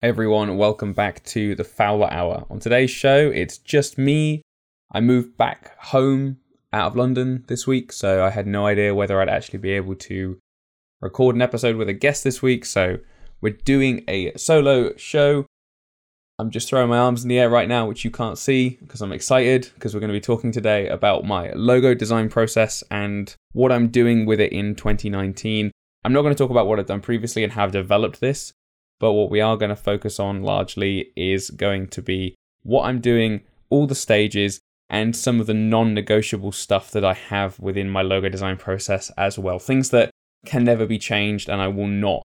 everyone, welcome back to the Fowler Hour. On today's show, it's just me. I moved back home out of London this week, so I had no idea whether I'd actually be able to record an episode with a guest this week. So we're doing a solo show. I'm just throwing my arms in the air right now, which you can't see because I'm excited because we're going to be talking today about my logo design process and what I'm doing with it in 2019. I'm not going to talk about what I've done previously and how I've developed this. But what we are going to focus on largely is going to be what I'm doing, all the stages, and some of the non negotiable stuff that I have within my logo design process as well. Things that can never be changed and I will not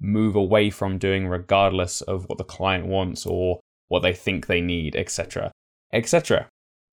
move away from doing regardless of what the client wants or what they think they need, etc. etc.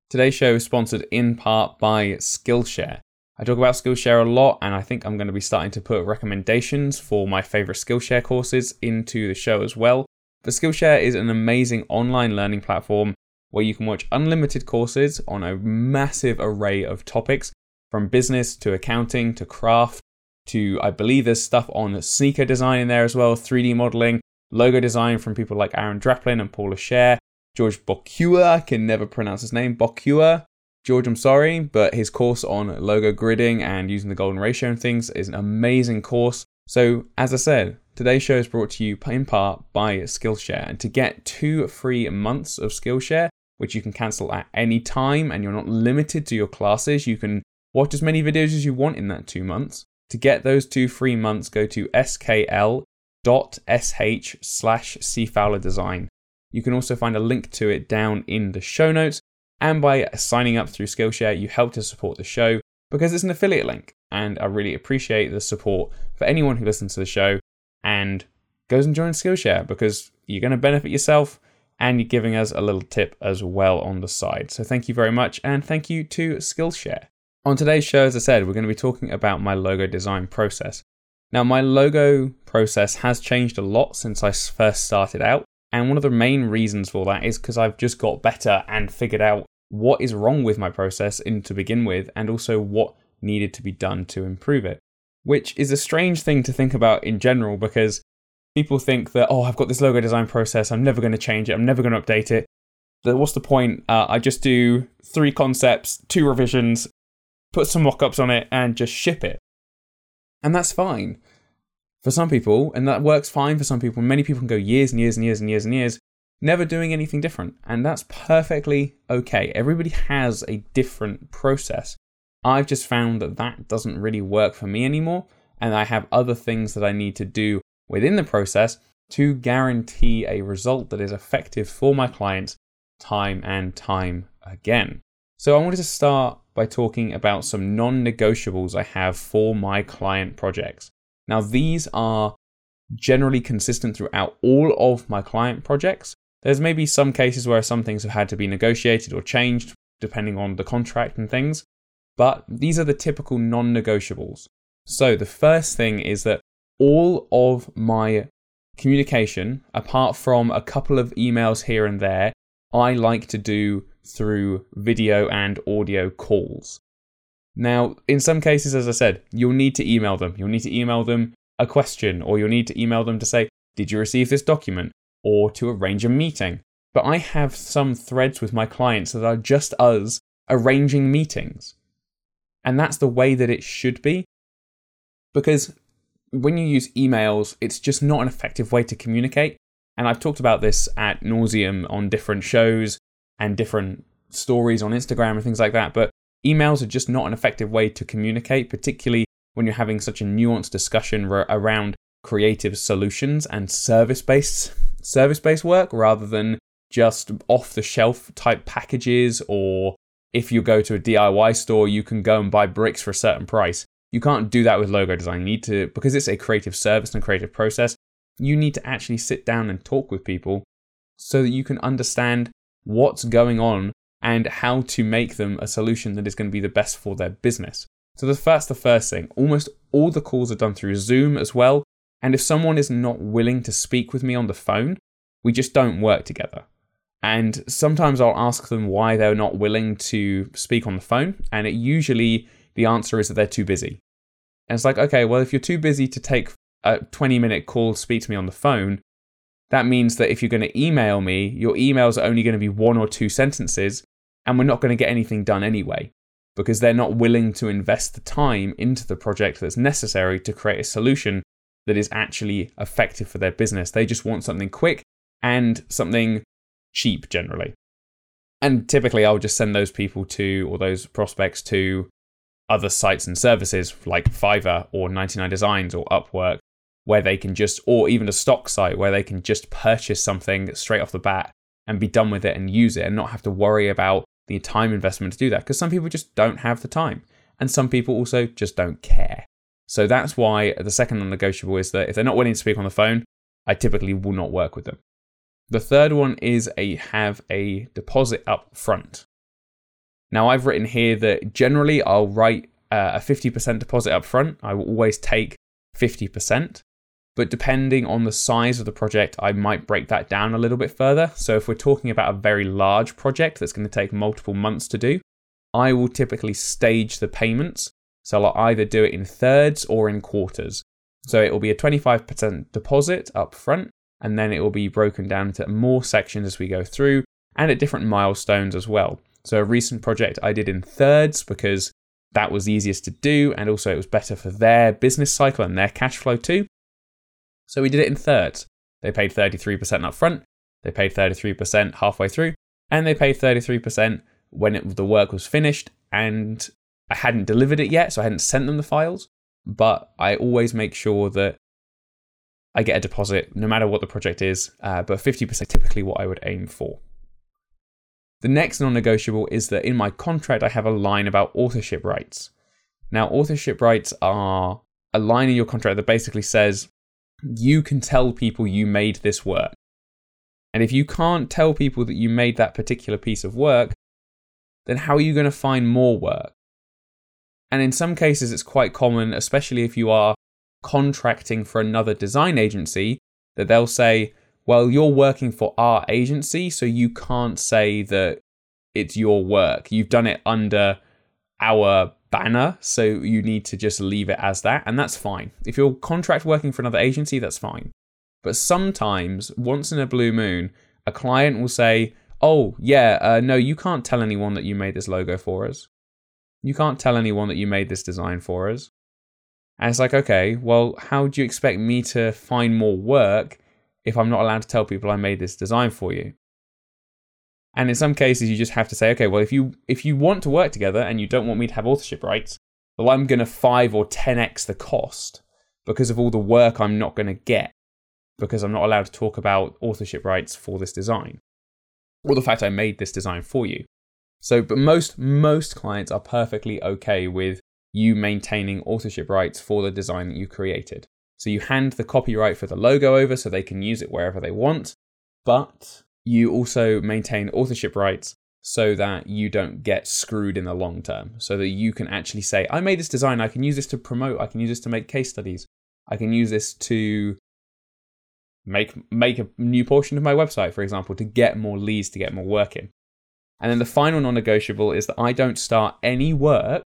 Today's show is sponsored in part by Skillshare. I talk about Skillshare a lot, and I think I'm going to be starting to put recommendations for my favorite Skillshare courses into the show as well. But Skillshare is an amazing online learning platform where you can watch unlimited courses on a massive array of topics from business to accounting to craft to, I believe, there's stuff on sneaker design in there as well, 3D modeling, logo design from people like Aaron Draplin and Paula Scher. George Bokhua, I can never pronounce his name, Bokhua, George, I'm sorry, but his course on logo gridding and using the golden ratio and things is an amazing course. So, as I said, today's show is brought to you in part by Skillshare. And to get two free months of Skillshare, which you can cancel at any time and you're not limited to your classes, you can watch as many videos as you want in that two months. To get those two free months, go to skl.sh slash cfowlerdesign. You can also find a link to it down in the show notes. And by signing up through Skillshare, you help to support the show because it's an affiliate link. And I really appreciate the support for anyone who listens to the show and goes and joins Skillshare because you're going to benefit yourself and you're giving us a little tip as well on the side. So thank you very much and thank you to Skillshare. On today's show, as I said, we're going to be talking about my logo design process. Now, my logo process has changed a lot since I first started out. And one of the main reasons for that is because I've just got better and figured out what is wrong with my process in to begin with, and also what needed to be done to improve it. Which is a strange thing to think about in general because people think that, oh, I've got this logo design process, I'm never going to change it, I'm never going to update it. What's the point? Uh, I just do three concepts, two revisions, put some mock ups on it, and just ship it. And that's fine for some people, and that works fine for some people. Many people can go years and years and years and years and years never doing anything different. And that's perfectly okay. Everybody has a different process. I've just found that that doesn't really work for me anymore. And I have other things that I need to do within the process to guarantee a result that is effective for my clients time and time again. So I wanted to start by talking about some non negotiables I have for my client projects. Now, these are generally consistent throughout all of my client projects, there's maybe some cases where some things have had to be negotiated or changed depending on the contract and things, but these are the typical non negotiables. So the first thing is that all of my communication, apart from a couple of emails here and there, I like to do through video and audio calls. Now, in some cases, as I said, you'll need to email them. You'll need to email them a question, or you'll need to email them to say, Did you receive this document? Or to arrange a meeting. But I have some threads with my clients that are just us arranging meetings. And that's the way that it should be. Because when you use emails, it's just not an effective way to communicate. And I've talked about this at nauseum on different shows and different stories on Instagram and things like that. But emails are just not an effective way to communicate, particularly when you're having such a nuanced discussion around creative solutions and service based service based work rather than just off the shelf type packages or if you go to a DIY store you can go and buy bricks for a certain price. You can't do that with logo design. You need to because it's a creative service and a creative process, you need to actually sit down and talk with people so that you can understand what's going on and how to make them a solution that is going to be the best for their business. So that's the first thing. Almost all the calls are done through Zoom as well. And if someone is not willing to speak with me on the phone, we just don't work together. And sometimes I'll ask them why they're not willing to speak on the phone, and it usually the answer is that they're too busy. And it's like, okay, well, if you're too busy to take a 20 minute call, speak to me on the phone, that means that if you're going to email me, your emails are only going to be one or two sentences, and we're not going to get anything done anyway because they're not willing to invest the time into the project that's necessary to create a solution that is actually effective for their business. They just want something quick and something cheap generally. And typically, I'll just send those people to, or those prospects to, other sites and services like Fiverr or 99 Designs or Upwork, where they can just, or even a stock site where they can just purchase something straight off the bat and be done with it and use it and not have to worry about the time investment to do that. Because some people just don't have the time. And some people also just don't care. So that's why the second non negotiable is that if they're not willing to speak on the phone, I typically will not work with them. The third one is a have a deposit up front. Now I've written here that generally I'll write uh, a 50% deposit up front. I will always take 50%. But depending on the size of the project, I might break that down a little bit further. So if we're talking about a very large project that's going to take multiple months to do, I will typically stage the payments. So I'll either do it in thirds or in quarters. So it will be a 25% deposit up front, and then it will be broken down into more sections as we go through and at different milestones as well. So a recent project I did in thirds because that was easiest to do and also it was better for their business cycle and their cash flow too. So we did it in thirds. They paid 33% up front, they paid 33% halfway through, and they paid 33% when it, the work was finished and I hadn't delivered it yet, so I hadn't sent them the files. But I always make sure that I get a deposit no matter what the project is, uh, but 50% typically what I would aim for. The next non negotiable is that in my contract I have a line about authorship rights. Now, authorship rights are a line in your contract that basically says you can tell people you made this work. And if you can't tell people that you made that particular piece of work, then how are you going to find more work? And in some cases, it's quite common, especially if you are contracting for another design agency that they'll say, well, you're working for our agency, so you can't say that it's your work. You've done it under our banner, so you need to just leave it as that, and that's fine. If you're contract working for another agency, that's fine. But sometimes, once in a blue moon, a client will say, Oh, yeah, uh, no, you can't tell anyone that you made this logo for us. You can't tell anyone that you made this design for us. And it's like, okay, well, how do you expect me to find more work if I'm not allowed to tell people I made this design for you? And in some cases, you just have to say, okay, well, if you if you want to work together and you don't want me to have authorship rights, well, I'm going to five or ten x the cost because of all the work I'm not going to get because I'm not allowed to talk about authorship rights for this design or the fact I made this design for you. So, but most most clients are perfectly okay with you maintaining authorship rights for the design that you created. So you hand the copyright for the logo over so they can use it wherever they want, but you also maintain authorship rights so that you don't get screwed in the long term. So that you can actually say, I made this design, I can use this to promote, I can use this to make case studies, I can use this to make make a new portion of my website, for example, to get more leads, to get more work in. And then the final non-negotiable is that I don't start any work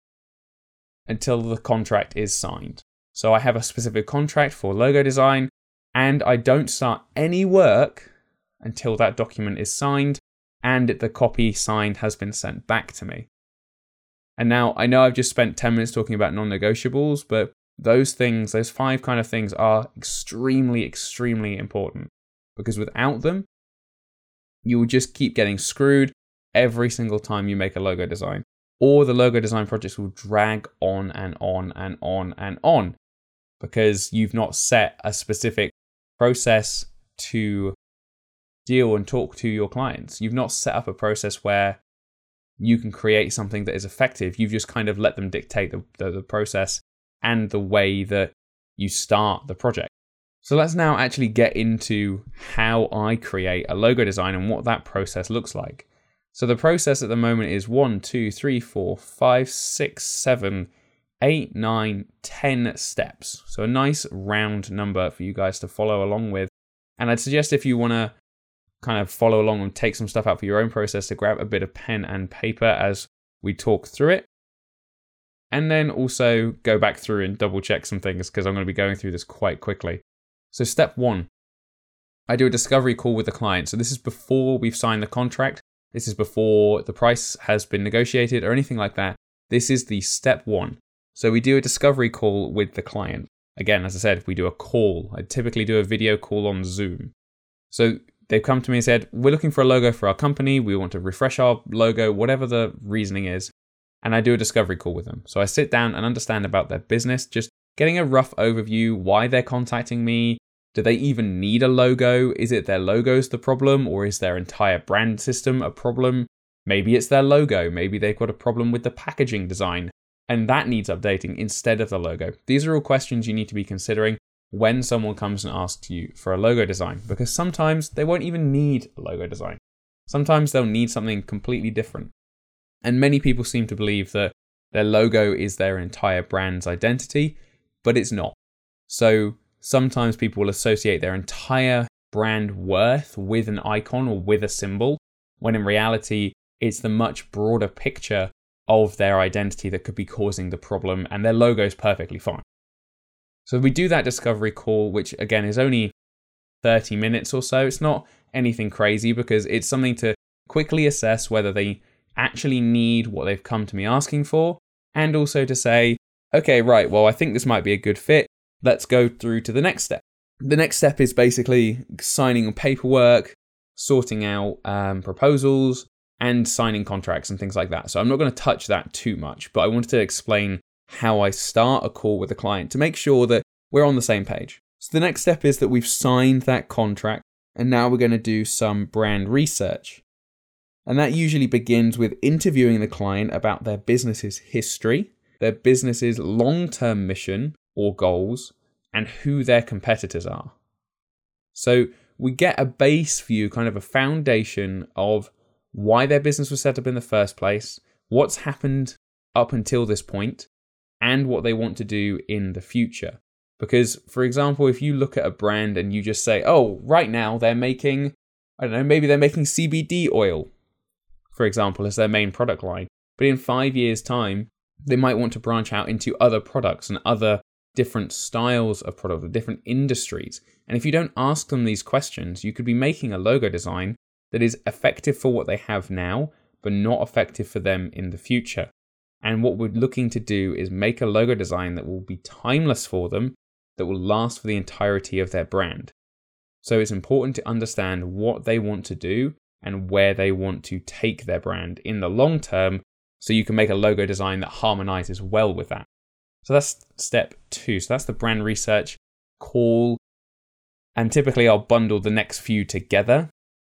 until the contract is signed. So I have a specific contract for logo design, and I don't start any work until that document is signed and the copy signed has been sent back to me. And now I know I've just spent 10 minutes talking about non negotiables, but those things, those five kind of things, are extremely, extremely important because without them, you will just keep getting screwed every single time you make a logo design or the logo design projects will drag on and on and on and on because you've not set a specific process to deal and talk to your clients. You've not set up a process where you can create something that is effective. You've just kind of let them dictate the, the, the process and the way that you start the project. So let's now actually get into how I create a logo design and what that process looks like. So the process at the moment is one, two, three, four, five, six, seven, eight, nine, ten steps. So a nice round number for you guys to follow along with. And I'd suggest if you want to kind of follow along and take some stuff out for your own process to grab a bit of pen and paper as we talk through it. And then also go back through and double check some things because I'm going to be going through this quite quickly. So, step one I do a discovery call with the client. So this is before we've signed the contract. This is before the price has been negotiated or anything like that. This is the step one. So we do a discovery call with the client. Again, as I said, we do a call. I typically do a video call on Zoom. So they've come to me and said, We're looking for a logo for our company. We want to refresh our logo, whatever the reasoning is. And I do a discovery call with them. So I sit down and understand about their business, just getting a rough overview, why they're contacting me. Do they even need a logo? Is it their logo's the problem, or is their entire brand system a problem? Maybe it's their logo. Maybe they've got a problem with the packaging design, and that needs updating instead of the logo. These are all questions you need to be considering when someone comes and asks you for a logo design, because sometimes they won't even need a logo design. Sometimes they'll need something completely different. And many people seem to believe that their logo is their entire brand's identity, but it's not. So sometimes people will associate their entire brand worth with an icon or with a symbol, when in reality, it's the much broader picture of their identity that could be causing the problem, and their logo is perfectly fine. So we do that discovery call, which again is only 30 minutes or so. It's not anything crazy because it's something to quickly assess whether they actually need what they've come to me asking for, and also to say, okay, right, well, I think this might be a good fit. Let's go through to the next step. The next step is basically signing paperwork, sorting out um, proposals, and signing contracts and things like that. So I'm not going to touch that too much, but I wanted to explain how I start a call with a client to make sure that we're on the same page. So the next step is that we've signed that contract and now we're going to do some brand research. And that usually begins with interviewing the client about their business's history, their business's long term mission or goals, and who their competitors are. So we get a base view, kind of a foundation of why their business was set up in the first place, what's happened up until this point, and what they want to do in the future. Because, for example, if you look at a brand and you just say, oh, right now they're making, I don't know, maybe they're making CBD oil, for example, as their main product line. But in five years' time, they might want to branch out into other products and other different styles of product or different industries. And if you don't ask them these questions, you could be making a logo design that is effective for what they have now, but not effective for them in the future. And what we're looking to do is make a logo design that will be timeless for them, that will last for the entirety of their brand. So it's important to understand what they want to do and where they want to take their brand in the long term so you can make a logo design that harmonizes well with that. So that's step two. So that's the brand research call. And typically I'll bundle the next few together.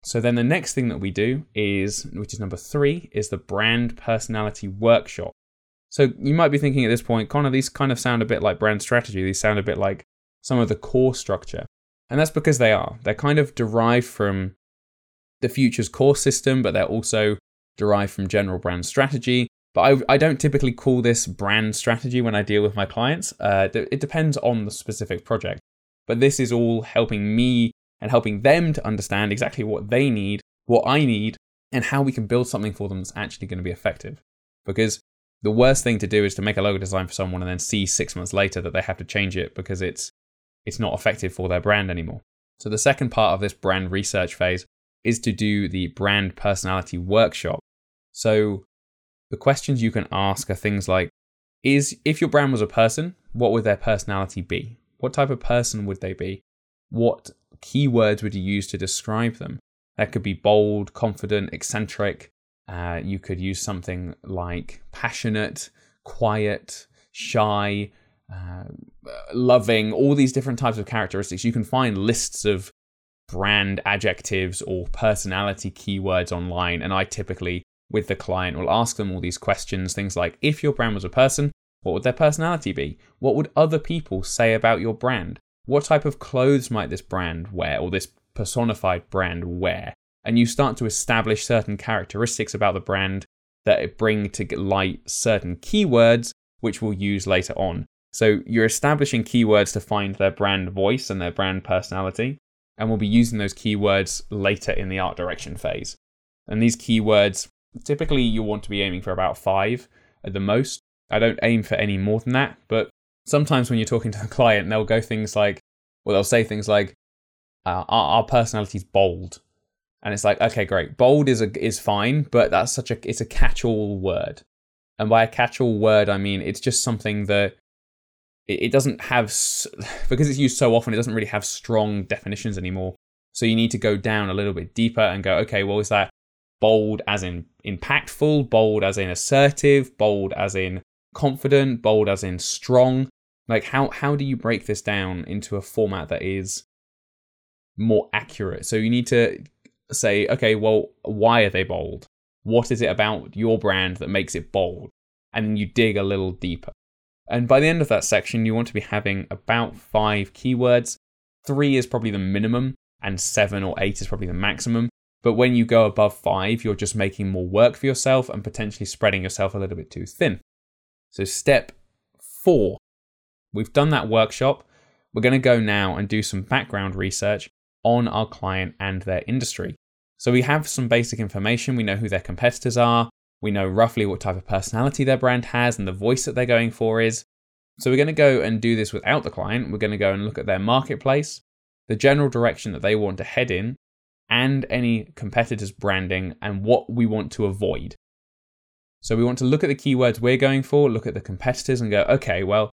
So then the next thing that we do is, which is number three, is the brand personality workshop. So you might be thinking at this point, Connor, these kind of sound a bit like brand strategy. These sound a bit like some of the core structure. And that's because they are. They're kind of derived from the Futur's core system, but they're also derived from general brand strategy. But I, I don't typically call this brand strategy when I deal with my clients. Uh, it depends on the specific project. But this is all helping me and helping them to understand exactly what they need, what I need, and how we can build something for them that's actually going to be effective. Because the worst thing to do is to make a logo design for someone and then see six months later that they have to change it because it's it's not effective for their brand anymore. So the second part of this brand research phase is to do the brand personality workshop. So the questions you can ask are things like is if your brand was a person, what would their personality be? What type of person would they be? What keywords would you use to describe them? That could be bold, confident, eccentric, uh, you could use something like passionate, quiet, shy, uh, loving, all these different types of characteristics. You can find lists of brand adjectives or personality keywords online. And I typically, with the client, We'll ask them all these questions things like if your brand was a person, what would their personality be? What would other people say about your brand? What type of clothes might this brand wear or this personified brand wear? and you start to establish certain characteristics about the brand that bring to light certain keywords which we'll use later on. So you're establishing keywords to find their brand voice and their brand personality, and we'll be using those keywords later in the art direction phase. And these keywords, typically you want to be aiming for about five at the most. I don't aim for any more than that, but sometimes when you're talking to a client, they'll go things like, well, they'll say things like, uh, our, our personality's bold. And it's like, okay, great. Bold is a, is fine, but that's such a it's a catch-all word. And by a catch-all word, I mean it's just something that it, it doesn't have because it's used so often. It doesn't really have strong definitions anymore. So you need to go down a little bit deeper and go, okay, well, is that bold as in impactful, bold as in assertive, bold as in confident, bold as in strong? Like how how do you break this down into a format that is more accurate? So you need to say, okay, well, why are they bold? What is it about your brand that makes it bold? And you dig a little deeper. And by the end of that section, you want to be having about five keywords. Three is probably the minimum, and seven or eight is probably the maximum. But when you go above five, you're just making more work for yourself and potentially spreading yourself a little bit too thin. So, step four we've done that workshop. We're going to go now and do some background research on our client and their industry. So, we have some basic information. We know who their competitors are. We know roughly what type of personality their brand has and the voice that they're going for is. So, we're going to go and do this without the client. We're going to go and look at their marketplace, the general direction that they want to head in, and any competitors' branding and what we want to avoid. So we want to look at the keywords we're going for, look at the competitors, and go, okay, well,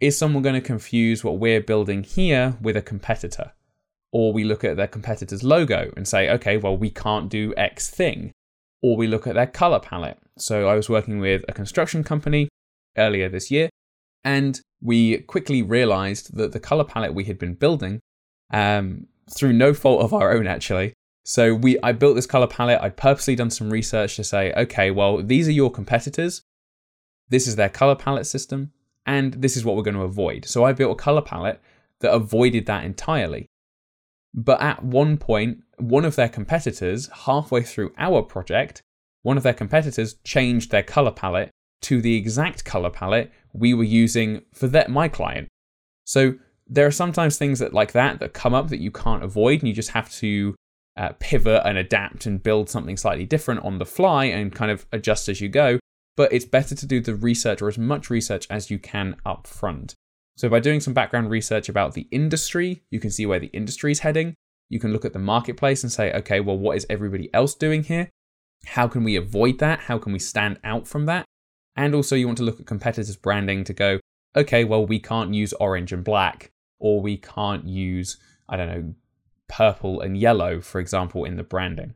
is someone going to confuse what we're building here with a competitor? Or we look at their competitor's logo and say, okay, well, we can't do X thing. Or we look at their color palette. So I was working with a construction company earlier this year, and we quickly realized that the color palette we had been building um, through no fault of our own actually. So we I built this color palette. I'd purposely done some research to say, okay, well, these are your competitors. This is their color palette system, and this is what we're going to avoid. So I built a color palette that avoided that entirely. But at one point, one of their competitors, halfway through our project, one of their competitors changed their color palette to the exact color palette we were using for that my client. So there are sometimes things that like that that come up that you can't avoid, and you just have to uh, pivot and adapt and build something slightly different on the fly and kind of adjust as you go. But it's better to do the research or as much research as you can up front. So by doing some background research about the industry, you can see where the industry is heading. You can look at the marketplace and say, okay, well, what is everybody else doing here? How can we avoid that? How can we stand out from that? And also, you want to look at competitors' branding to go, okay, well, we can't use orange and black or we can't use, I don't know, purple and yellow, for example, in the branding.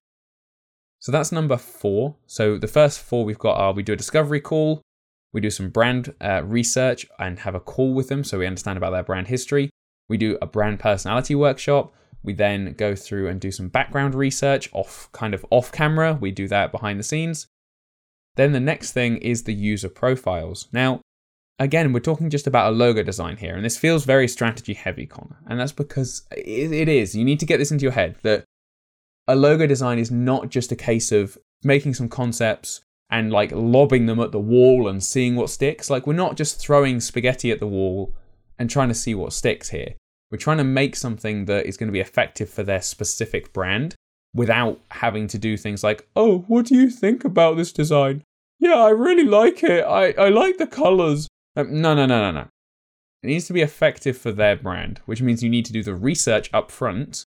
So that's number four. So the first four we've got are we do a discovery call, we do some brand uh, research and have a call with them so we understand about their brand history. We do a brand personality workshop. We then go through and do some background research off kind of off camera. We do that behind the scenes. Then the next thing is the user profiles. Now, again, we're talking just about a logo design here, and this feels very strategy heavy, Connor. And that's because it is. You need to get this into your head that a logo design is not just a case of making some concepts and like lobbing them at the wall and seeing what sticks. Like, we're not just throwing spaghetti at the wall and trying to see what sticks here. We're trying to make something that is going to be effective for their specific brand without having to do things like, oh, what do you think about this design? Yeah, I really like it. I, I like the colors. Um, no, no, no, no, no. It needs to be effective for their brand, which means you need to do the research up front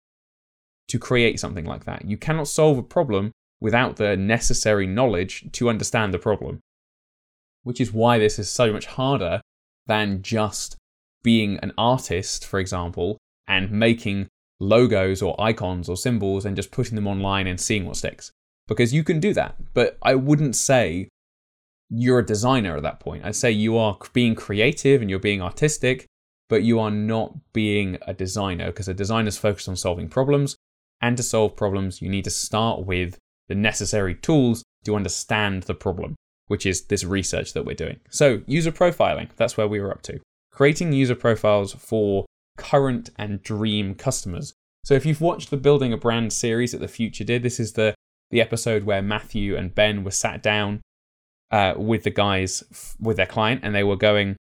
to create something like that. You cannot solve a problem without the necessary knowledge to understand the problem, which is why this is so much harder than just being an artist, for example, and making logos or icons or symbols and just putting them online and seeing what sticks. Because you can do that, but I wouldn't say you're a designer at that point. I'd say you are being creative and you're being artistic, but you are not being a designer because a designer is focused on solving problems. And to solve problems, you need to start with the necessary tools to understand the problem, which is this research that we're doing. So, user profiling, that's where we were up to. Creating user profiles for current and dream customers. So, if you've watched the Building a Brand series that The Futur did, this is the, the episode where Matthew and Ben were sat down uh, with the guys f- with their client, and they were going,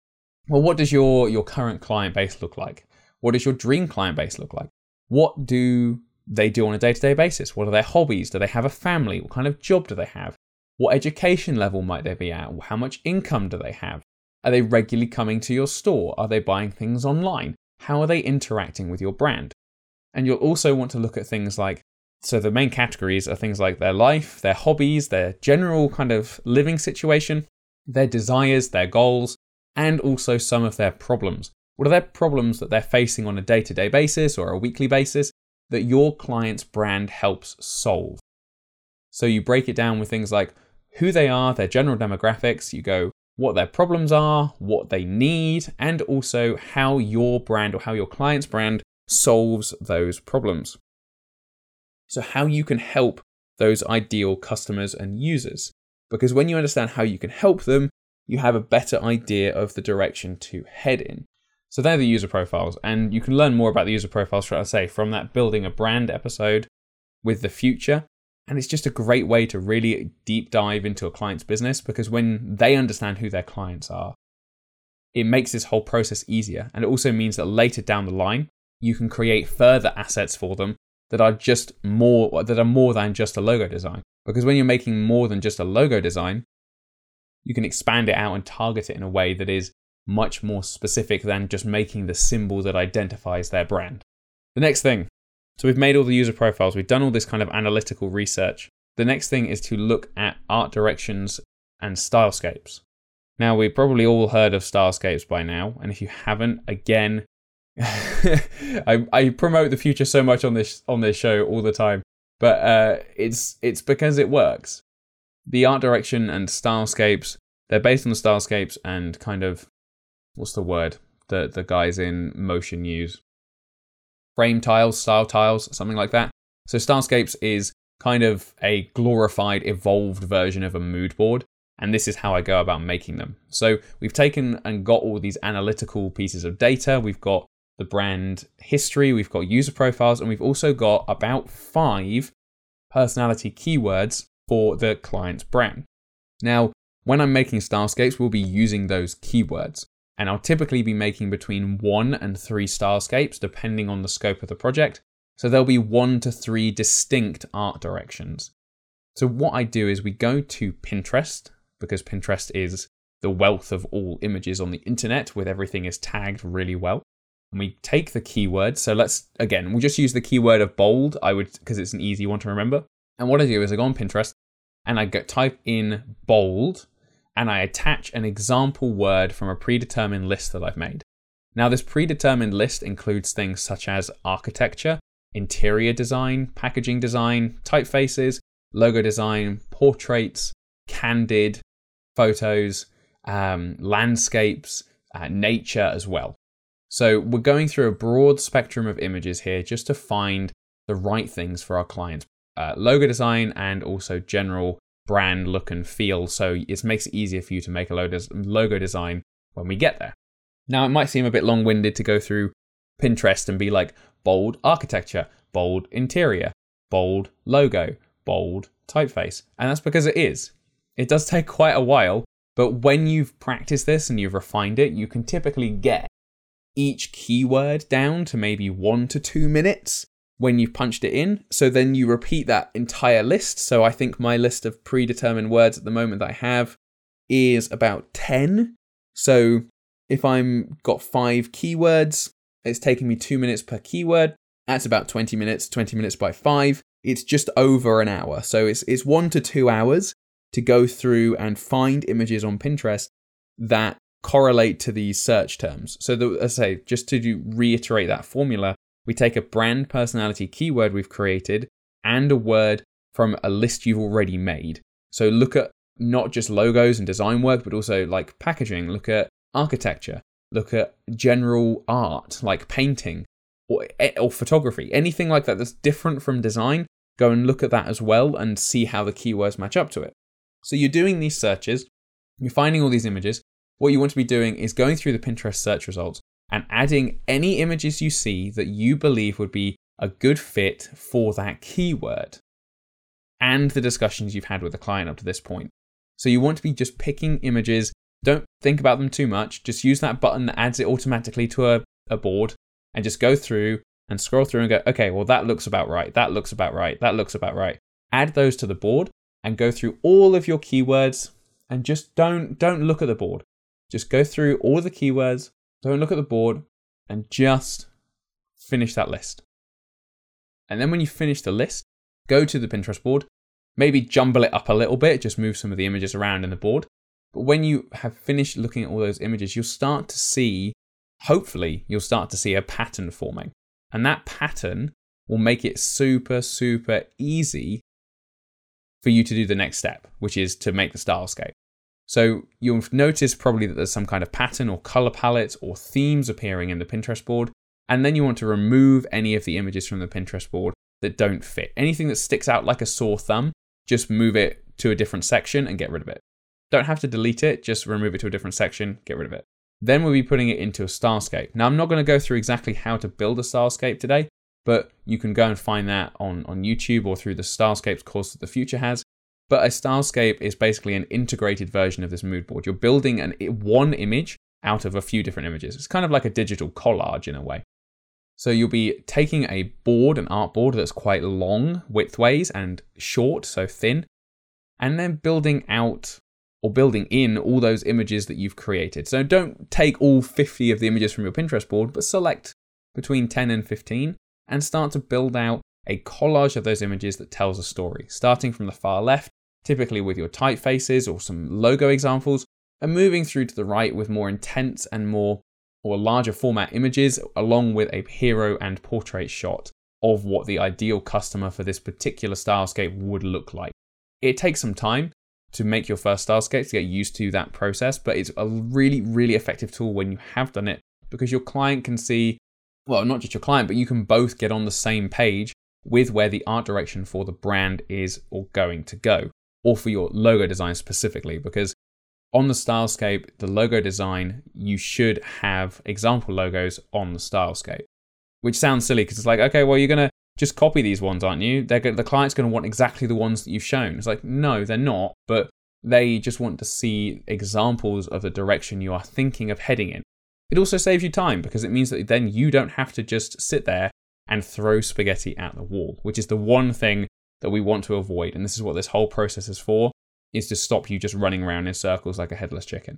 "Well, what does your your current client base look like? What does your dream client base look like? What do they do on a day to day basis? What are their hobbies? Do they have a family? What kind of job do they have? What education level might they be at? How much income do they have? Are they regularly coming to your store? Are they buying things online? How are they interacting with your brand? And you'll also want to look at things like so the main categories are things like their life, their hobbies, their general kind of living situation, their desires, their goals, and also some of their problems. What are their problems that they're facing on a day to day basis or a weekly basis that your client's brand helps solve? So you break it down with things like who they are, their general demographics, you go what their problems are, what they need, and also how your brand or how your client's brand solves those problems. So, how you can help those ideal customers and users. Because when you understand how you can help them, you have a better idea of the direction to head in. So they're the user profiles, and you can learn more about the user profiles, should I say, from that building a brand episode with the Futur. And it's just a great way to really deep dive into a client's business because when they understand who their clients are, it makes this whole process easier. And it also means that later down the line, you can create further assets for them that are just more that are more than just a logo design. Because when you're making more than just a logo design, you can expand it out and target it in a way that is much more specific than just making the symbol that identifies their brand. The next thing so we've made all the user profiles, we've done all this kind of analytical research. The next thing is to look at art directions and stylescapes. Now, we've probably all heard of stylescapes by now, and if you haven't, again, I, I, promote the Futur so much on this on this show all the time, but uh, it's it's because it works. The art direction and stylescapes they're based on the stylescapes and kind of what's the word that the guys in motion use frame tiles, style tiles, something like that. So Stylescapes is kind of a glorified, evolved version of a mood board. And this is how I go about making them. So we've taken and got all these analytical pieces of data. We've got the brand history, we've got user profiles, and we've also got about five personality keywords for the client's brand. Now, when I'm making stylescapes, we'll be using those keywords and I'll typically be making between one and three stylescapes, depending on the scope of the project. So there'll be one to three distinct art directions. So what I do is we go to Pinterest because Pinterest is the wealth of all images on the internet with everything is tagged really well. And we take the keyword. So let's again, we'll just use the keyword of bold. I would because it's an easy one to remember. And what I do is I go on Pinterest and I go type in bold and I attach an example word from a predetermined list that I've made. Now, this predetermined list includes things such as architecture, interior design, packaging design, typefaces, logo design, portraits, candid photos, um, landscapes, uh, nature as well. So, we're going through a broad spectrum of images here just to find the right things for our clients. Uh, logo design and also general brand look and feel, so it makes it easier for you to make a logo design when we get there. Now, it might seem a bit long winded to go through Pinterest and be like bold architecture, bold interior, bold logo, bold typeface. And that's because it is. It does take quite a while, but when you've practiced this and you've refined it, you can typically get each keyword down to maybe one to two minutes when you've punched it in. So then you repeat that entire list. So I think my list of predetermined words at the moment that I have is about 10. So if I'm got five keywords, it's taking me two minutes per keyword. That's about 20 minutes, 20 minutes by five. It's just over an hour. So it's, it's one to two hours to go through and find images on Pinterest that correlate to these search terms. So, the, as I say, just to do, reiterate that formula, we take a brand personality keyword we've created and a word from a list you've already made. So look at not just logos and design work, but also like packaging, look at architecture, look at general art like painting or, eh, or photography, anything like that that's different from design. Go and look at that as well and see how the keywords match up to it. So you're doing these searches, you're finding all these images. What you want to be doing is going through the Pinterest search results and adding any images you see that you believe would be a good fit for that keyword and the discussions you've had with the client up to this point. So you want to be just picking images. Don't think about them too much. Just use that button that adds it automatically to a, a board and just go through and scroll through and go, okay, well, that looks about right. That looks about right. That looks about right. Add those to the board and go through all of your keywords and just don't don't look at the board. Just go through all the keywords, don't look at the board and just finish that list. And then when you finish the list, go to the Pinterest board, maybe jumble it up a little bit, just move some of the images around in the board. But when you have finished looking at all those images, you'll start to see, hopefully, you'll start to see a pattern forming. And that pattern will make it super, super easy for you to do the next step, which is to make the style stylescape. So you'll notice probably that there's some kind of pattern or color palette or themes appearing in the Pinterest board. And then you want to remove any of the images from the Pinterest board that don't fit. Anything that sticks out like a sore thumb, just move it to a different section and get rid of it. Don't have to delete it, just remove it to a different section, get rid of it. Then we'll be putting it into a stylescape. Now, I'm not going to go through exactly how to build a stylescape today, but you can go and find that on, on YouTube or through the Stylescapes course that the Futur has. But a stylescape is basically an integrated version of this mood board. You're building an, one image out of a few different images. It's kind of like a digital collage in a way. So you'll be taking a board, an art board that's quite long widthways and short, so thin, and then building out or building in all those images that you've created. So don't take all 50 of the images from your Pinterest board, but select between 10 and 15 and start to build out a collage of those images that tells a story, starting from the far left, typically with your typefaces or some logo examples, and moving through to the right with more intense and more or larger format images, along with a hero and portrait shot of what the ideal customer for this particular stylescape would look like. It takes some time to make your first stylescape to get used to that process, but it's a really, really effective tool when you have done it because your client can see well, not just your client, but you can both get on the same page with where the art direction for the brand is or going to go, or for your logo design specifically, because on the stylescape, the logo design, you should have example logos on the stylescape, which sounds silly because it's like, okay, well, you're going to just copy these ones, aren't you? They're, the client's going to want exactly the ones that you've shown. It's like, no, they're not, but they just want to see examples of the direction you are thinking of heading in. It also saves you time because it means that then you don't have to just sit there and throw spaghetti at the wall, which is the one thing that we want to avoid. And this is what this whole process is for, is to stop you just running around in circles like a headless chicken.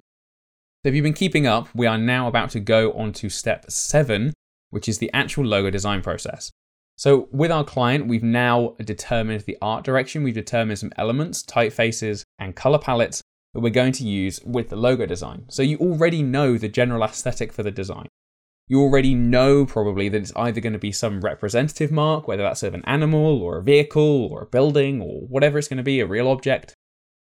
So if you've been keeping up, we are now about to go on to step seven, which is the actual logo design process. So with our client, we've now determined the art direction, we've determined some elements, typefaces, and color palettes that we're going to use with the logo design. So you already know the general aesthetic for the design. You already know probably that it's either going to be some representative mark, whether that's of an animal or a vehicle or a building or whatever it's going to be, a real object.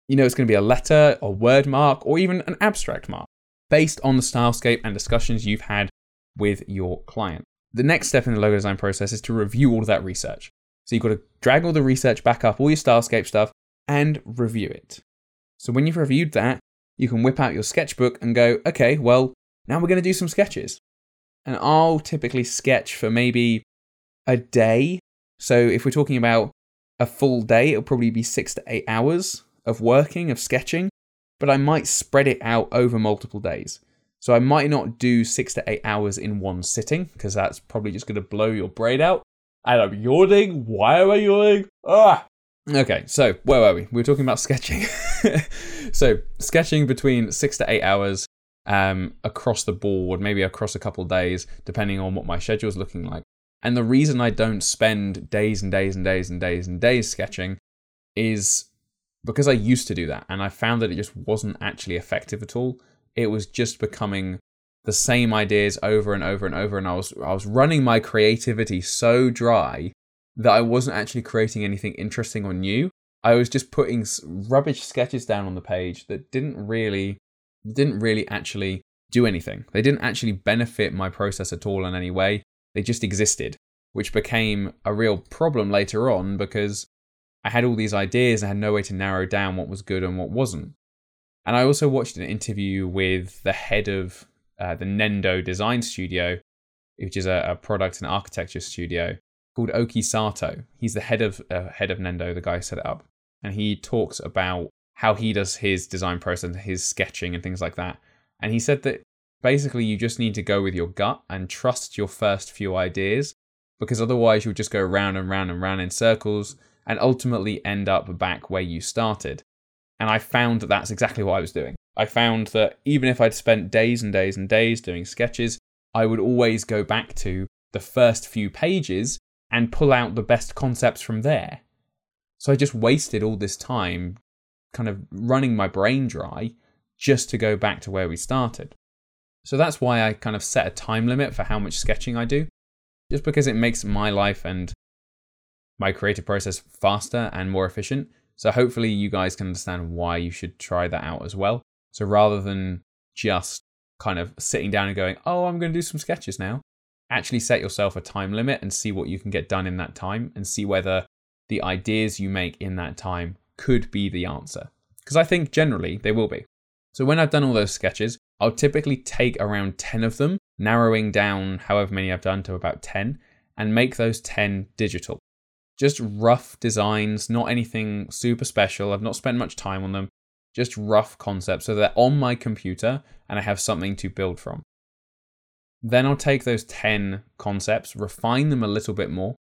You know it's going to be a letter, a word mark, or even an abstract mark, based on the stylescape and discussions you've had with your client. The next step in the logo design process is to review all of that research. So you've got to drag all the research back up, all your stylescape stuff, and review it. So when you've reviewed that, you can whip out your sketchbook and go, okay, well, now we're going to do some sketches. And I'll typically sketch for maybe a day. So if we're talking about a full day, it'll probably be six to eight hours of working, of sketching, but I might spread it out over multiple days. So I might not do six to eight hours in one sitting because that's probably just going to blow your brain out. And I'm yawning. Why am I yawning? Ah! Okay, so where were we? We were talking about sketching. so sketching between six to eight hours um, across the board, maybe across a couple days, depending on what my schedule is looking like. And the reason I don't spend days and days and days and days and days sketching is because I used to do that, and I found that it just wasn't actually effective at all. It was just becoming the same ideas over and over and over, and I was I was running my creativity so dry that I wasn't actually creating anything interesting or new. I was just putting rubbish sketches down on the page that didn't really didn't really actually do anything. They didn't actually benefit my process at all in any way. They just existed, which became a real problem later on because I had all these ideas and had no way to narrow down what was good and what wasn't. And I also watched an interview with the head of uh, the Nendo Design Studio, which is a, a product and architecture studio called Oki Sato. He's the head of uh, head of Nendo, the guy who set it up, and he talks about how he does his design process, his sketching, and things like that. And he said that basically you just need to go with your gut and trust your first few ideas, because otherwise you'll just go round and round and round in circles and ultimately end up back where you started. And I found that that's exactly what I was doing. I found that even if I'd spent days and days and days doing sketches, I would always go back to the first few pages and pull out the best concepts from there. So I just wasted all this time kind of running my brain dry just to go back to where we started. So that's why I kind of set a time limit for how much sketching I do, just because it makes my life and my creative process faster and more efficient. So hopefully you guys can understand why you should try that out as well. So rather than just kind of sitting down and going, oh, I'm going to do some sketches now, actually set yourself a time limit and see what you can get done in that time and see whether the ideas you make in that time could be the answer. Because I think generally they will be. So when I've done all those sketches, I'll typically take around 10 of them, narrowing down however many I've done to about 10, and make those 10 digital. Just rough designs, not anything super special. I've not spent much time on them. Just rough concepts so they're on my computer and I have something to build from. Then I'll take those 10 concepts, refine them a little bit more.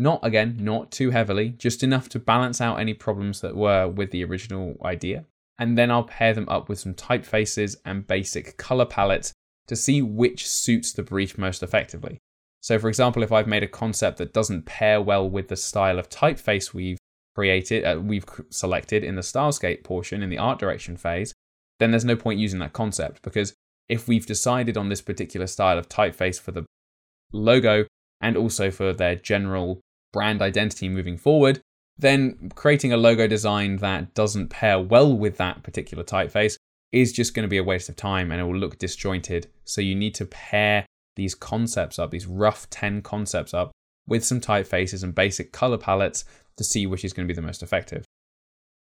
Not again, not too heavily, just enough to balance out any problems that were with the original idea. And then I'll pair them up with some typefaces and basic color palettes to see which suits the brief most effectively. So, for example, if I've made a concept that doesn't pair well with the style of typeface we've created, uh, we've selected in the stylescape portion in the art direction phase, then there's no point using that concept because if we've decided on this particular style of typeface for the logo and also for their general brand identity moving forward, then creating a logo design that doesn't pair well with that particular typeface is just going to be a waste of time and it will look disjointed. So you need to pair these concepts up, these rough 10 concepts up, with some typefaces and basic color palettes to see which is going to be the most effective.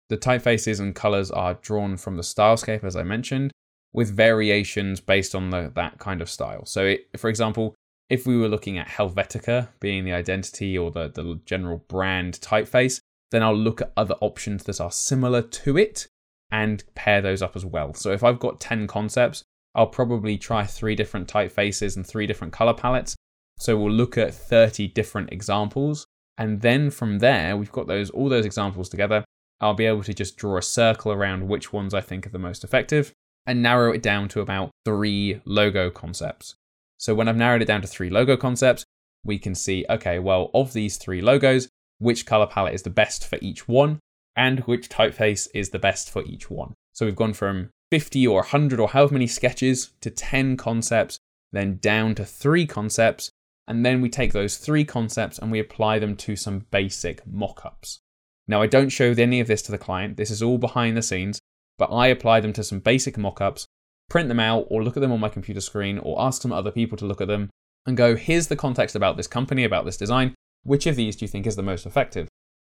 The typefaces and colors are drawn from the stylescape, as I mentioned, with variations based on the, that kind of style. So, it, for example, if we were looking at Helvetica being the identity or the, the general brand typeface, then I'll look at other options that are similar to it and pair those up as well. So if I've got 10 concepts, I'll probably try three different typefaces and three different color palettes. So we'll look at 30 different examples. And then from there, we've got those all those examples together. I'll be able to just draw a circle around which ones I think are the most effective and narrow it down to about three logo concepts. So when I've narrowed it down to three logo concepts, we can see, okay, well, of these three logos, which color palette is the best for each one and which typeface is the best for each one. So we've gone from 50 or 100 or however many sketches to 10 concepts, then down to three concepts. And then we take those three concepts and we apply them to some basic mock ups. Now, I don't show any of this to the client, this is all behind the scenes, but I apply them to some basic mock ups, print them out, or look at them on my computer screen, or ask some other people to look at them and go, here's the context about this company, about this design. Which of these do you think is the most effective?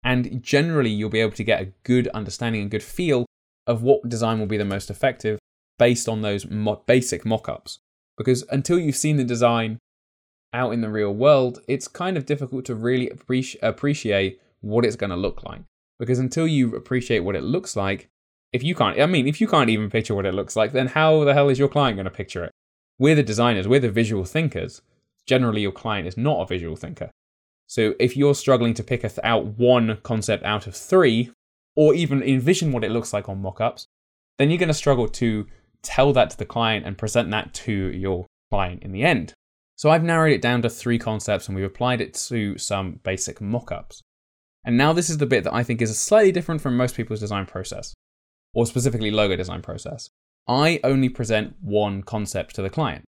And generally, you'll be able to get a good understanding and good feel of what design will be the most effective based on those mo- basic mock ups. Because until you've seen the design out in the real world, it's kind of difficult to really appreci- appreciate what it's going to look like. Because until you appreciate what it looks like, if you can't, I mean, if you can't even picture what it looks like, then how the hell is your client going to picture it? We're the designers, we're the visual thinkers. Generally, your client is not a visual thinker. So if you're struggling to pick out one concept out of three, or even envision what it looks like on mockups, then you're going to struggle to tell that to the client and present that to your client in the end. So I've narrowed it down to three concepts and we've applied it to some basic mockups. And now this is the bit that I think is slightly different from most people's design process, or specifically logo design process. I only present one concept to the client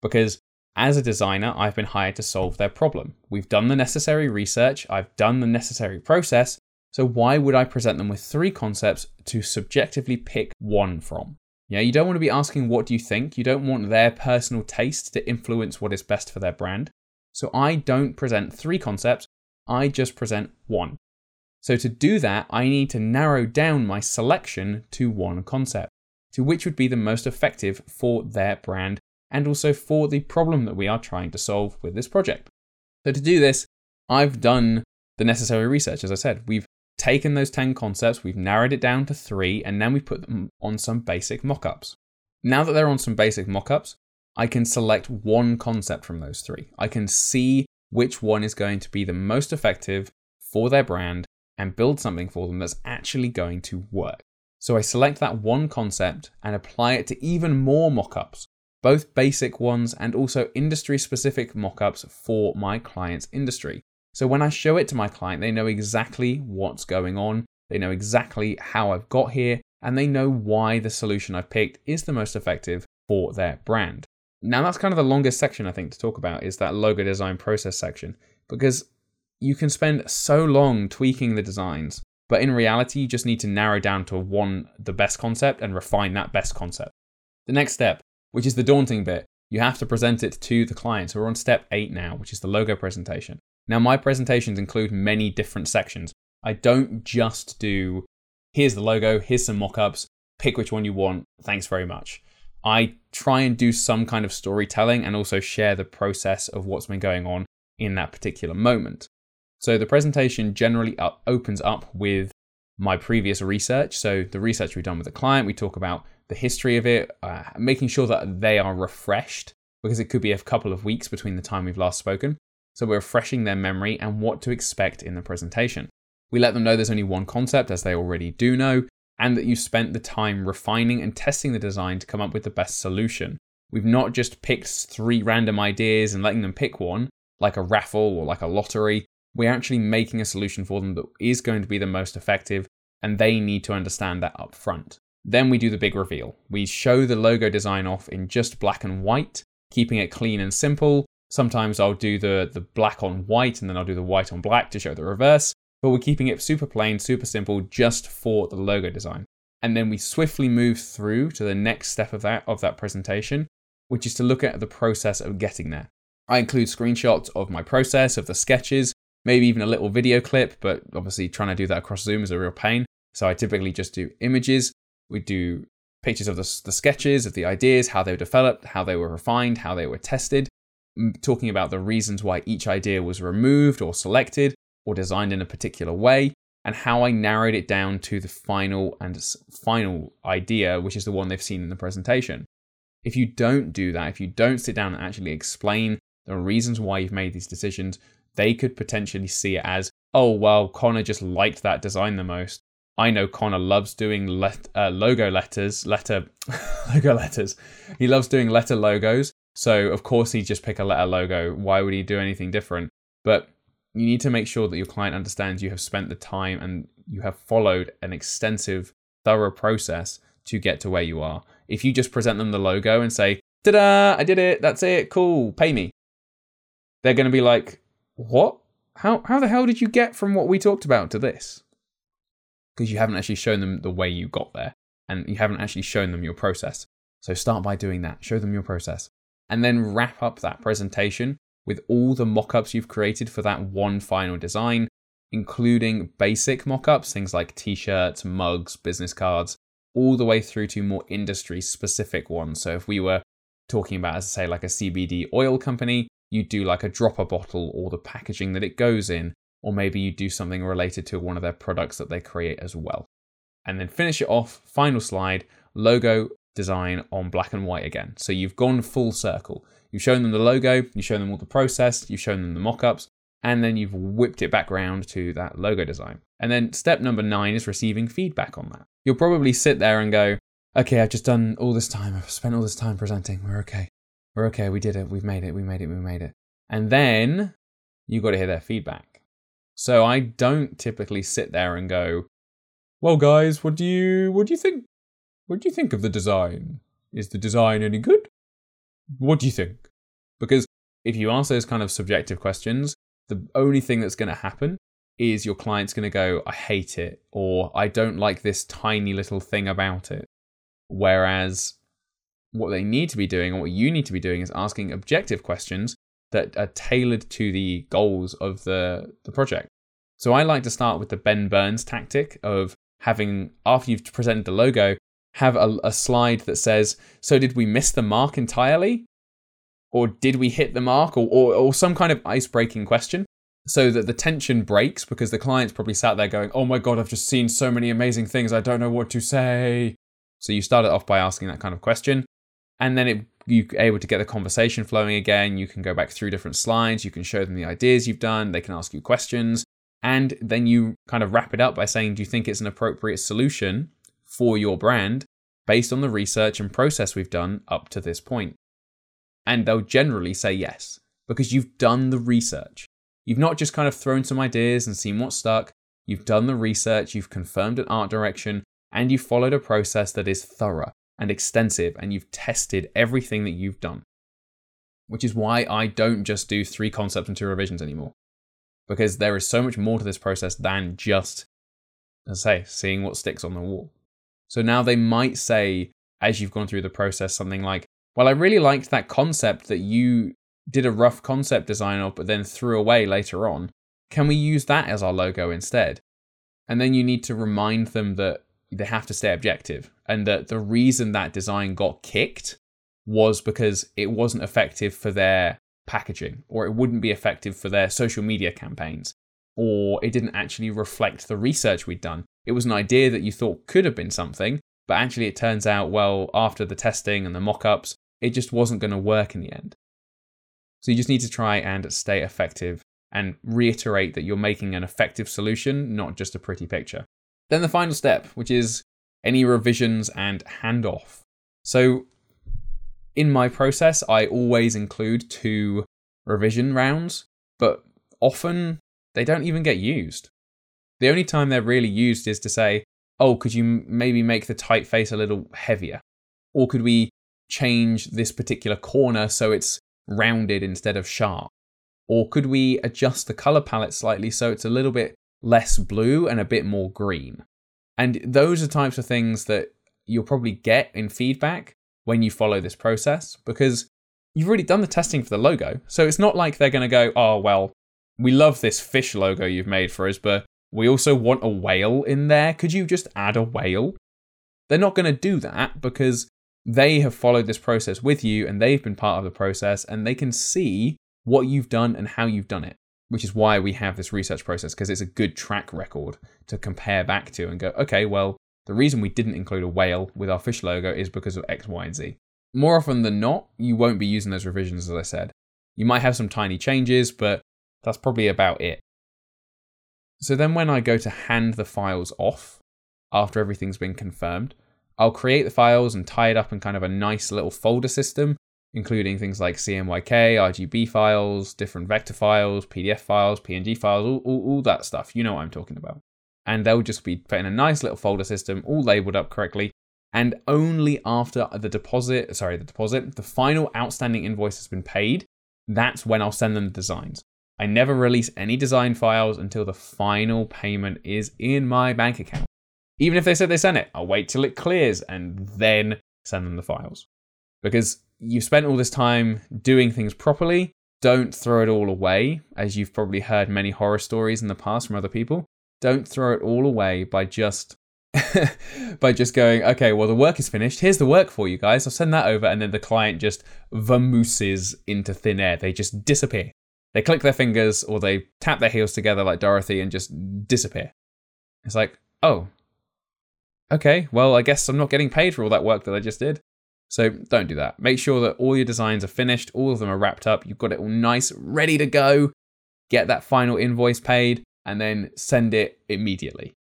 because as a designer, I've been hired to solve their problem. We've done the necessary research, I've done the necessary process, so why would I present them with three concepts to subjectively pick one from? Yeah, you don't want to be asking what do you think. You don't want their personal taste to influence what is best for their brand. So I don't present three concepts, I just present one. So to do that, I need to narrow down my selection to one concept, to which would be the most effective for their brand and also for the problem that we are trying to solve with this project. So to do this, I've done the necessary research. As I said, we've taken those 10 concepts, we've narrowed it down to three, and then we put them on some basic mockups. Now that they're on some basic mockups, I can select one concept from those three. I can see which one is going to be the most effective for their brand and build something for them that's actually going to work. So I select that one concept and apply it to even more mockups, both basic ones and also industry specific mockups for my client's industry. So when I show it to my client, they know exactly what's going on, they know exactly how I've got here, and they know why the solution I've picked is the most effective for their brand. Now that's kind of the longest section I think to talk about is that logo design process section because you can spend so long tweaking the designs, but in reality you just need to narrow down to one the best concept and refine that best concept. The next step, which is the daunting bit, you have to present it to the client. So we're on step 8 now, which is the logo presentation. Now my presentations include many different sections. I don't just do here's the logo, here's some mock-ups, pick which one you want. Thanks very much. I try and do some kind of storytelling and also share the process of what's been going on in that particular moment. So the presentation generally up, opens up with my previous research. So the research we've done with the client, we talk about the history of it, uh, making sure that they are refreshed because it could be a couple of weeks between the time we've last spoken. So we're refreshing their memory and what to expect in the presentation. We let them know there's only one concept, as they already do know, and that you spent the time refining and testing the design to come up with the best solution. We've not just picked three random ideas and letting them pick one, like a raffle or like a lottery. We're actually making a solution for them that is going to be the most effective, and they need to understand that up front. Then we do the big reveal. We show the logo design off in just black and white, keeping it clean and simple. Sometimes I'll do the, the black on white and then I'll do the white on black to show the reverse but we're keeping it super plain, super simple, just for the logo design. And then we swiftly move through to the next step of that of that presentation, which is to look at the process of getting there. I include screenshots of my process, of the sketches, maybe even a little video clip, but obviously trying to do that across Zoom is a real pain. So I typically just do images. We do pictures of the, the sketches, of the ideas, how they were developed, how they were refined, how they were tested, talking about the reasons why each idea was removed or selected, or designed in a particular way, and how I narrowed it down to the final and final idea, which is the one they've seen in the presentation. If you don't do that, if you don't sit down and actually explain the reasons why you've made these decisions, they could potentially see it as, oh, well, Connor just liked that design the most. I know Connor loves doing let, uh, logo letters, letter, logo letters. He loves doing letter logos. So, of course, he'd just pick a letter logo. Why would he do anything different? But you need to make sure that your client understands you have spent the time and you have followed an extensive, thorough process to get to where you are. If you just present them the logo and say, ta da, I did it, that's it, cool, pay me, they're going to be like, what? How, how the hell did you get from what we talked about to this? Because you haven't actually shown them the way you got there and you haven't actually shown them your process. So start by doing that, show them your process, and then wrap up that presentation with all the mockups you've created for that one final design, including basic mockups, things like t shirts, mugs, business cards, all the way through to more industry specific ones. So if we were talking about, as I say, like a CBD oil company, you do like a dropper bottle or the packaging that it goes in, or maybe you do something related to one of their products that they create as well. And then finish it off, final slide, logo design on black and white again. So you've gone full circle. You've shown them the logo, you've shown them all the process, you've shown them the mock-ups, and then you've whipped it back round to that logo design. And then step number nine is receiving feedback on that. You'll probably sit there and go, okay, I've just done all this time, I've spent all this time presenting, we're okay. We're okay, we did it, we've made it, we made it, we made it. And then you've got to hear their feedback. So I don't typically sit there and go, well guys, what do you what do you think what do you think of the design? Is the design any good? What do you think? Because if you ask those kind of subjective questions, the only thing that's going to happen is your client's going to go, I hate it, or I don't like this tiny little thing about it. Whereas what they need to be doing, and what you need to be doing, is asking objective questions that are tailored to the goals of the, the project. So I like to start with the Ben Burns tactic of having, after you've presented the logo, have a, a slide that says, So did we miss the mark entirely? Or did we hit the mark? Or, or, or some kind of ice breaking question so that the tension breaks because the client's probably sat there going, Oh my God, I've just seen so many amazing things. I don't know what to say. So you start it off by asking that kind of question. And then it, you're able to get the conversation flowing again. You can go back through different slides. You can show them the ideas you've done. They can ask you questions. And then you kind of wrap it up by saying, Do you think it's an appropriate solution for your brand based on the research and process we've done up to this point. And they'll generally say yes, because you've done the research. You've not just kind of thrown some ideas and seen what stuck. You've done the research, you've confirmed an art direction, and you've followed a process that is thorough and extensive, and you've tested everything that you've done. Which is why I don't just do three concepts and two revisions anymore. Because there is so much more to this process than just, as I say, seeing what sticks on the wall. So now they might say, as you've gone through the process, something like, Well, I really liked that concept that you did a rough concept design of, but then threw away later on. Can we use that as our logo instead? And then you need to remind them that they have to stay objective and that the reason that design got kicked was because it wasn't effective for their packaging or it wouldn't be effective for their social media campaigns or it didn't actually reflect the research we'd done. It was an idea that you thought could have been something, but actually it turns out, well, after the testing and the mock ups, it just wasn't going to work in the end. So you just need to try and stay effective and reiterate that you're making an effective solution, not just a pretty picture. Then the final step, which is any revisions and handoff. So in my process, I always include two revision rounds, but often they don't even get used. The only time they're really used is to say, oh, could you maybe make the typeface a little heavier? Or could we change this particular corner so it's rounded instead of sharp? Or could we adjust the color palette slightly so it's a little bit less blue and a bit more green? And those are types of things that you'll probably get in feedback when you follow this process because you've already done the testing for the logo. So it's not like they're going to go, oh, well, we love this fish logo you've made for us, but we also want a whale in there. Could you just add a whale? They're not going to do that because they have followed this process with you and they've been part of the process and they can see what you've done and how you've done it, which is why we have this research process because it's a good track record to compare back to and go, okay, well, the reason we didn't include a whale with our fish logo is because of X, Y, and Z. More often than not, you won't be using those revisions, as I said. You might have some tiny changes, but that's probably about it. So then when I go to hand the files off after everything's been confirmed, I'll create the files and tie it up in kind of a nice little folder system, including things like CMYK, RGB files, different vector files, PDF files, PNG files, all, all, all that stuff. You know what I'm talking about. And they'll just be put in a nice little folder system, all labeled up correctly. And only after the deposit, sorry, the deposit, the final outstanding invoice has been paid, that's when I'll send them the designs. I never release any design files until the final payment is in my bank account. Even if they said they sent it, I'll wait till it clears and then send them the files. Because you've spent all this time doing things properly, don't throw it all away, as you've probably heard many horror stories in the past from other people. Don't throw it all away by just by just going, okay, well the work is finished. Here's the work for you guys. I'll send that over, and then the client just vamooses into thin air. They just disappear. They click their fingers or they tap their heels together like Dorothy and just disappear. It's like, oh, okay, well, I guess I'm not getting paid for all that work that I just did. So don't do that. Make sure that all your designs are finished, all of them are wrapped up, you've got it all nice, ready to go. Get that final invoice paid and then send it immediately.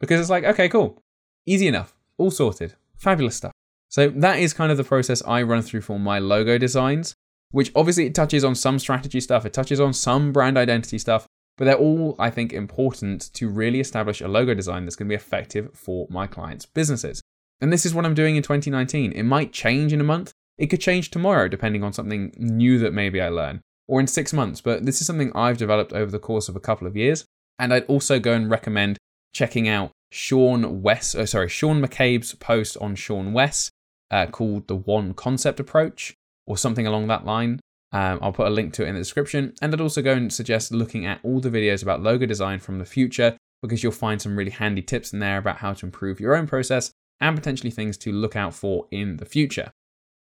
Because it's like, okay, cool. Easy enough. All sorted. Fabulous stuff. So that is kind of the process I run through for my logo designs which obviously it touches on some strategy stuff, it touches on some brand identity stuff, but they're all, I think, important to really establish a logo design that's going to be effective for my clients' businesses. And this is what I'm doing in 2019. It might change in a month, it could change tomorrow, depending on something new that maybe I learn, or in six months, but this is something I've developed over the course of a couple of years. And I'd also go and recommend checking out seanwes, oh, sorry, Sean McCabe's post on seanwes uh, called The One Concept Approach or something along that line. Um, I'll put a link to it in the description. And I'd also go and suggest looking at all the videos about logo design from the Futur because you'll find some really handy tips in there about how to improve your own process and potentially things to look out for in the future.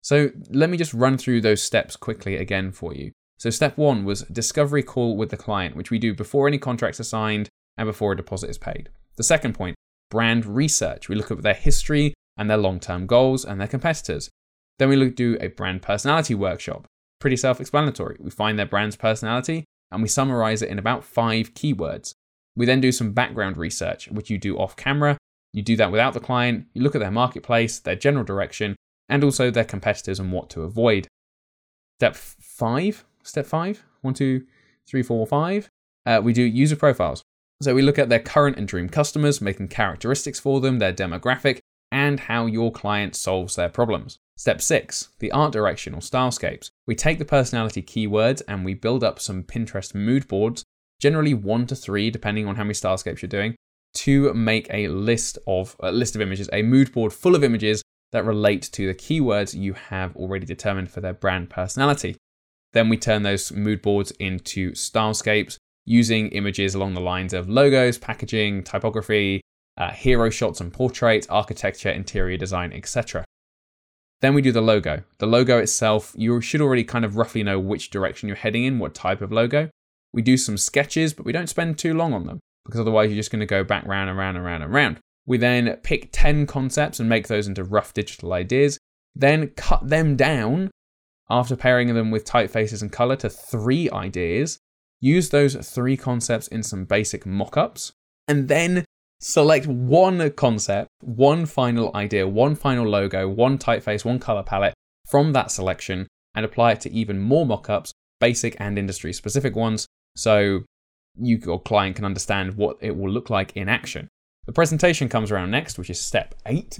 So let me just run through those steps quickly again for you. So step one was discovery call with the client, which we do before any contracts are signed and before a deposit is paid. The second point, brand research. We look at their history and their long-term goals and their competitors. Then we do a brand personality workshop. Pretty self explanatory. We find their brand's personality and we summarize it in about five keywords. We then do some background research, which you do off camera. You do that without the client. You look at their marketplace, their general direction, and also their competitors and what to avoid. Step five, step five, one, two, three, four, five, uh, we do user profiles. So we look at their current and dream customers, making characteristics for them, their demographic, and how your client solves their problems. Step six, the art direction or stylescapes. We take the personality keywords and we build up some Pinterest mood boards, generally one to three, depending on how many stylescapes you're doing, to make a list of a list of images, a mood board full of images that relate to the keywords you have already determined for their brand personality. Then we turn those mood boards into stylescapes using images along the lines of logos, packaging, typography, uh, hero shots and portraits, architecture, interior design, etc. Then we do the logo. The logo itself, you should already kind of roughly know which direction you're heading in, what type of logo. We do some sketches, but we don't spend too long on them because otherwise you're just going to go back round and round and round and round. We then pick 10 concepts and make those into rough digital ideas, then cut them down after pairing them with typefaces and color to three ideas, use those three concepts in some basic mock ups, and then select one concept, one final idea, one final logo, one typeface, one color palette from that selection and apply it to even more mock ups, basic and industry specific ones, so you, your client can understand what it will look like in action. The presentation comes around next, which is step eight.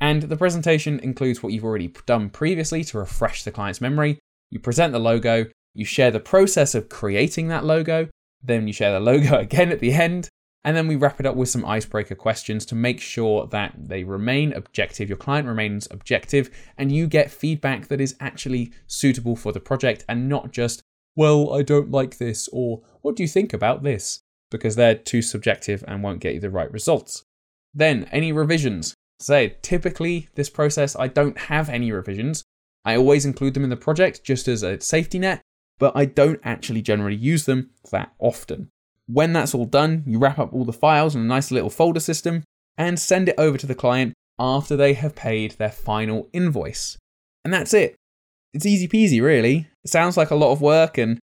And the presentation includes what you've already done previously to refresh the client's memory. You present the logo, you share the process of creating that logo, then you share the logo again at the end, and then we wrap it up with some icebreaker questions to make sure that they remain objective, your client remains objective, and you get feedback that is actually suitable for the project and not just, well, I don't like this, or what do you think about this? Because they're too subjective and won't get you the right results. Then, any revisions. Say, typically, this process, I don't have any revisions. I always include them in the project just as a safety net, but I don't actually generally use them that often. When that's all done, you wrap up all the files in a nice little folder system and send it over to the client after they have paid their final invoice. And that's it. It's easy peasy, really. Sounds like a lot of work, and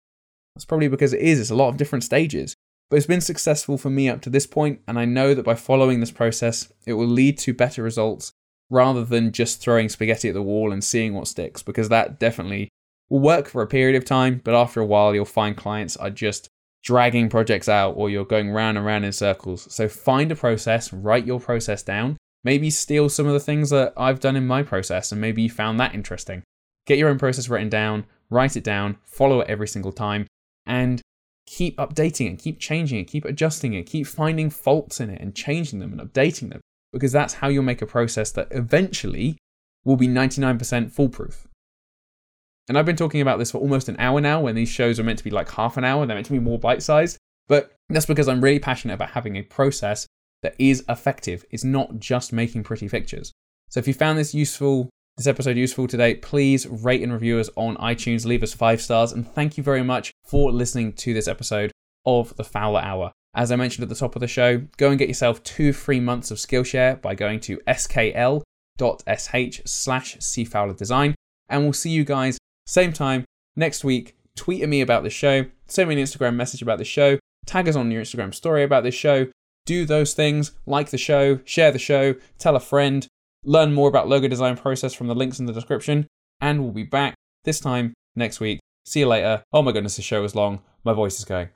that's probably because it is. It's a lot of different stages. But it's been successful for me up to this point, and I know that by following this process, it will lead to better results rather than just throwing spaghetti at the wall and seeing what sticks, because that definitely will work for a period of time, but after a while, you'll find clients are just dragging projects out or you're going round and round in circles. So find a process, write your process down, maybe steal some of the things that I've done in my process and maybe you found that interesting. Get your own process written down, write it down, follow it every single time, and keep updating it, keep changing it, keep adjusting it, keep finding faults in it and changing them and updating them because that's how you'll make a process that eventually will be 99% foolproof. And I've been talking about this for almost an hour now when these shows are meant to be like half an hour, they're meant to be more bite sized. But that's because I'm really passionate about having a process that is effective. It's not just making pretty pictures. So if you found this useful, this episode useful today, please rate and review us on iTunes, leave us five stars, and thank you very much for listening to this episode of the Fowler Hour. As I mentioned at the top of the show, go and get yourself two free months of Skillshare by going to skl.sh slash cfowlerdesign, and we'll see you guys same time next week. Tweet at me about the show, send me an Instagram message about the show, tag us on your Instagram story about this show. Do those things, like the show, share the show, tell a friend, learn more about logo design process from the links in the description, and we'll be back this time next week. See you later. Oh my goodness, the show was long. My voice is going.